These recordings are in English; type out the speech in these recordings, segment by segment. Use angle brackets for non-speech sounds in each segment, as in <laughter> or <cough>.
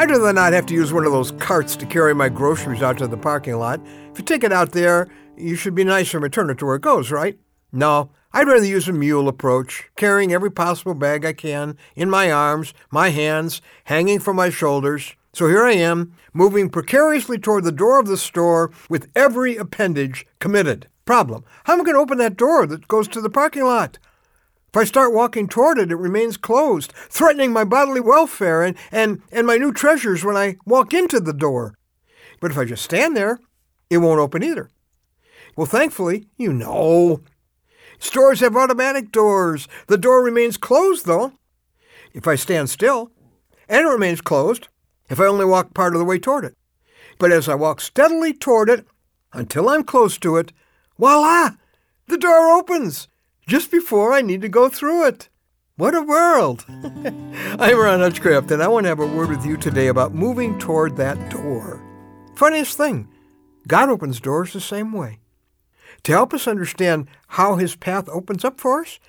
I'd rather not have to use one of those carts to carry my groceries out to the parking lot. If you take it out there, you should be nice and return it to where it goes, right? No, I'd rather use a mule approach, carrying every possible bag I can in my arms, my hands, hanging from my shoulders. So here I am, moving precariously toward the door of the store with every appendage committed. Problem How am I going to open that door that goes to the parking lot? If I start walking toward it, it remains closed, threatening my bodily welfare and, and, and my new treasures when I walk into the door. But if I just stand there, it won't open either. Well, thankfully, you know, Stores have automatic doors. The door remains closed, though. If I stand still, and it remains closed if I only walk part of the way toward it. But as I walk steadily toward it until I'm close to it, voila! The door opens just before I need to go through it. What a world! <laughs> I'm Ron Hutchcraft, and I want to have a word with you today about moving toward that door. Funniest thing, God opens doors the same way. To help us understand how his path opens up for us,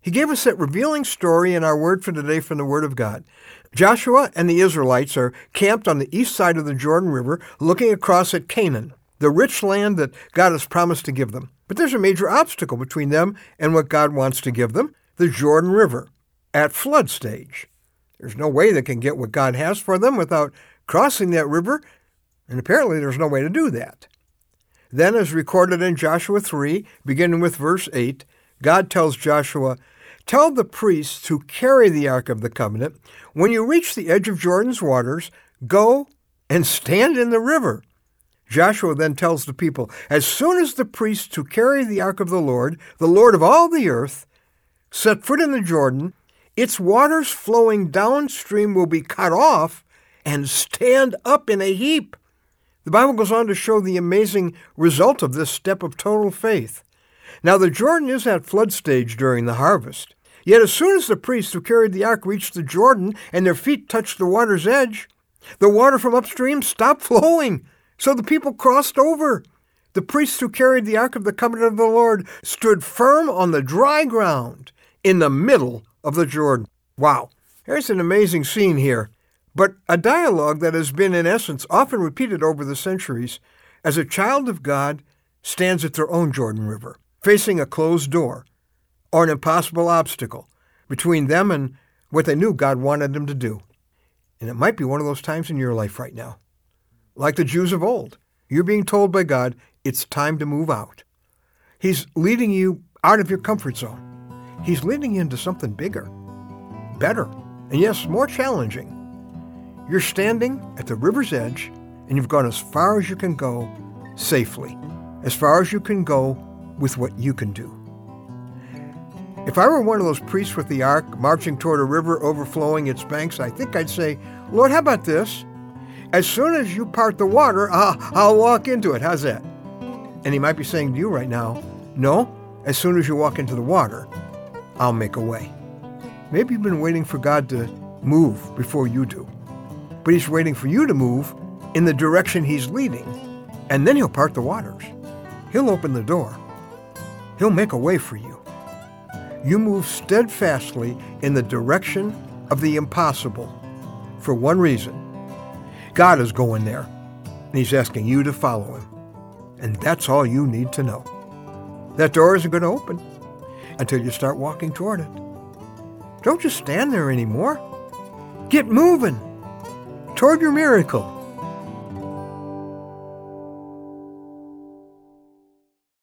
he gave us that revealing story in our word for today from the Word of God. Joshua and the Israelites are camped on the east side of the Jordan River looking across at Canaan, the rich land that God has promised to give them. But there's a major obstacle between them and what God wants to give them the Jordan River at flood stage. There's no way they can get what God has for them without crossing that river, and apparently there's no way to do that. Then, as recorded in Joshua 3, beginning with verse 8, God tells Joshua, Tell the priests who carry the Ark of the Covenant. When you reach the edge of Jordan's waters, go and stand in the river. Joshua then tells the people, As soon as the priests who carry the Ark of the Lord, the Lord of all the earth, set foot in the Jordan, its waters flowing downstream will be cut off and stand up in a heap. The Bible goes on to show the amazing result of this step of total faith. Now, the Jordan is at flood stage during the harvest. Yet, as soon as the priests who carried the ark reached the Jordan and their feet touched the water's edge, the water from upstream stopped <laughs> flowing. So the people crossed over. The priests who carried the ark of the covenant of the Lord stood firm on the dry ground in the middle of the Jordan. Wow, there's an amazing scene here but a dialogue that has been, in essence, often repeated over the centuries as a child of God stands at their own Jordan River, facing a closed door or an impossible obstacle between them and what they knew God wanted them to do. And it might be one of those times in your life right now. Like the Jews of old, you're being told by God it's time to move out. He's leading you out of your comfort zone. He's leading you into something bigger, better, and yes, more challenging. You're standing at the river's edge and you've gone as far as you can go safely, as far as you can go with what you can do. If I were one of those priests with the ark marching toward a river overflowing its banks, I think I'd say, Lord, how about this? As soon as you part the water, I'll, I'll walk into it. How's that? And he might be saying to you right now, No, as soon as you walk into the water, I'll make a way. Maybe you've been waiting for God to move before you do but he's waiting for you to move in the direction he's leading. And then he'll part the waters. He'll open the door. He'll make a way for you. You move steadfastly in the direction of the impossible for one reason. God is going there, and he's asking you to follow him. And that's all you need to know. That door isn't going to open until you start walking toward it. Don't just stand there anymore. Get moving toward your miracle.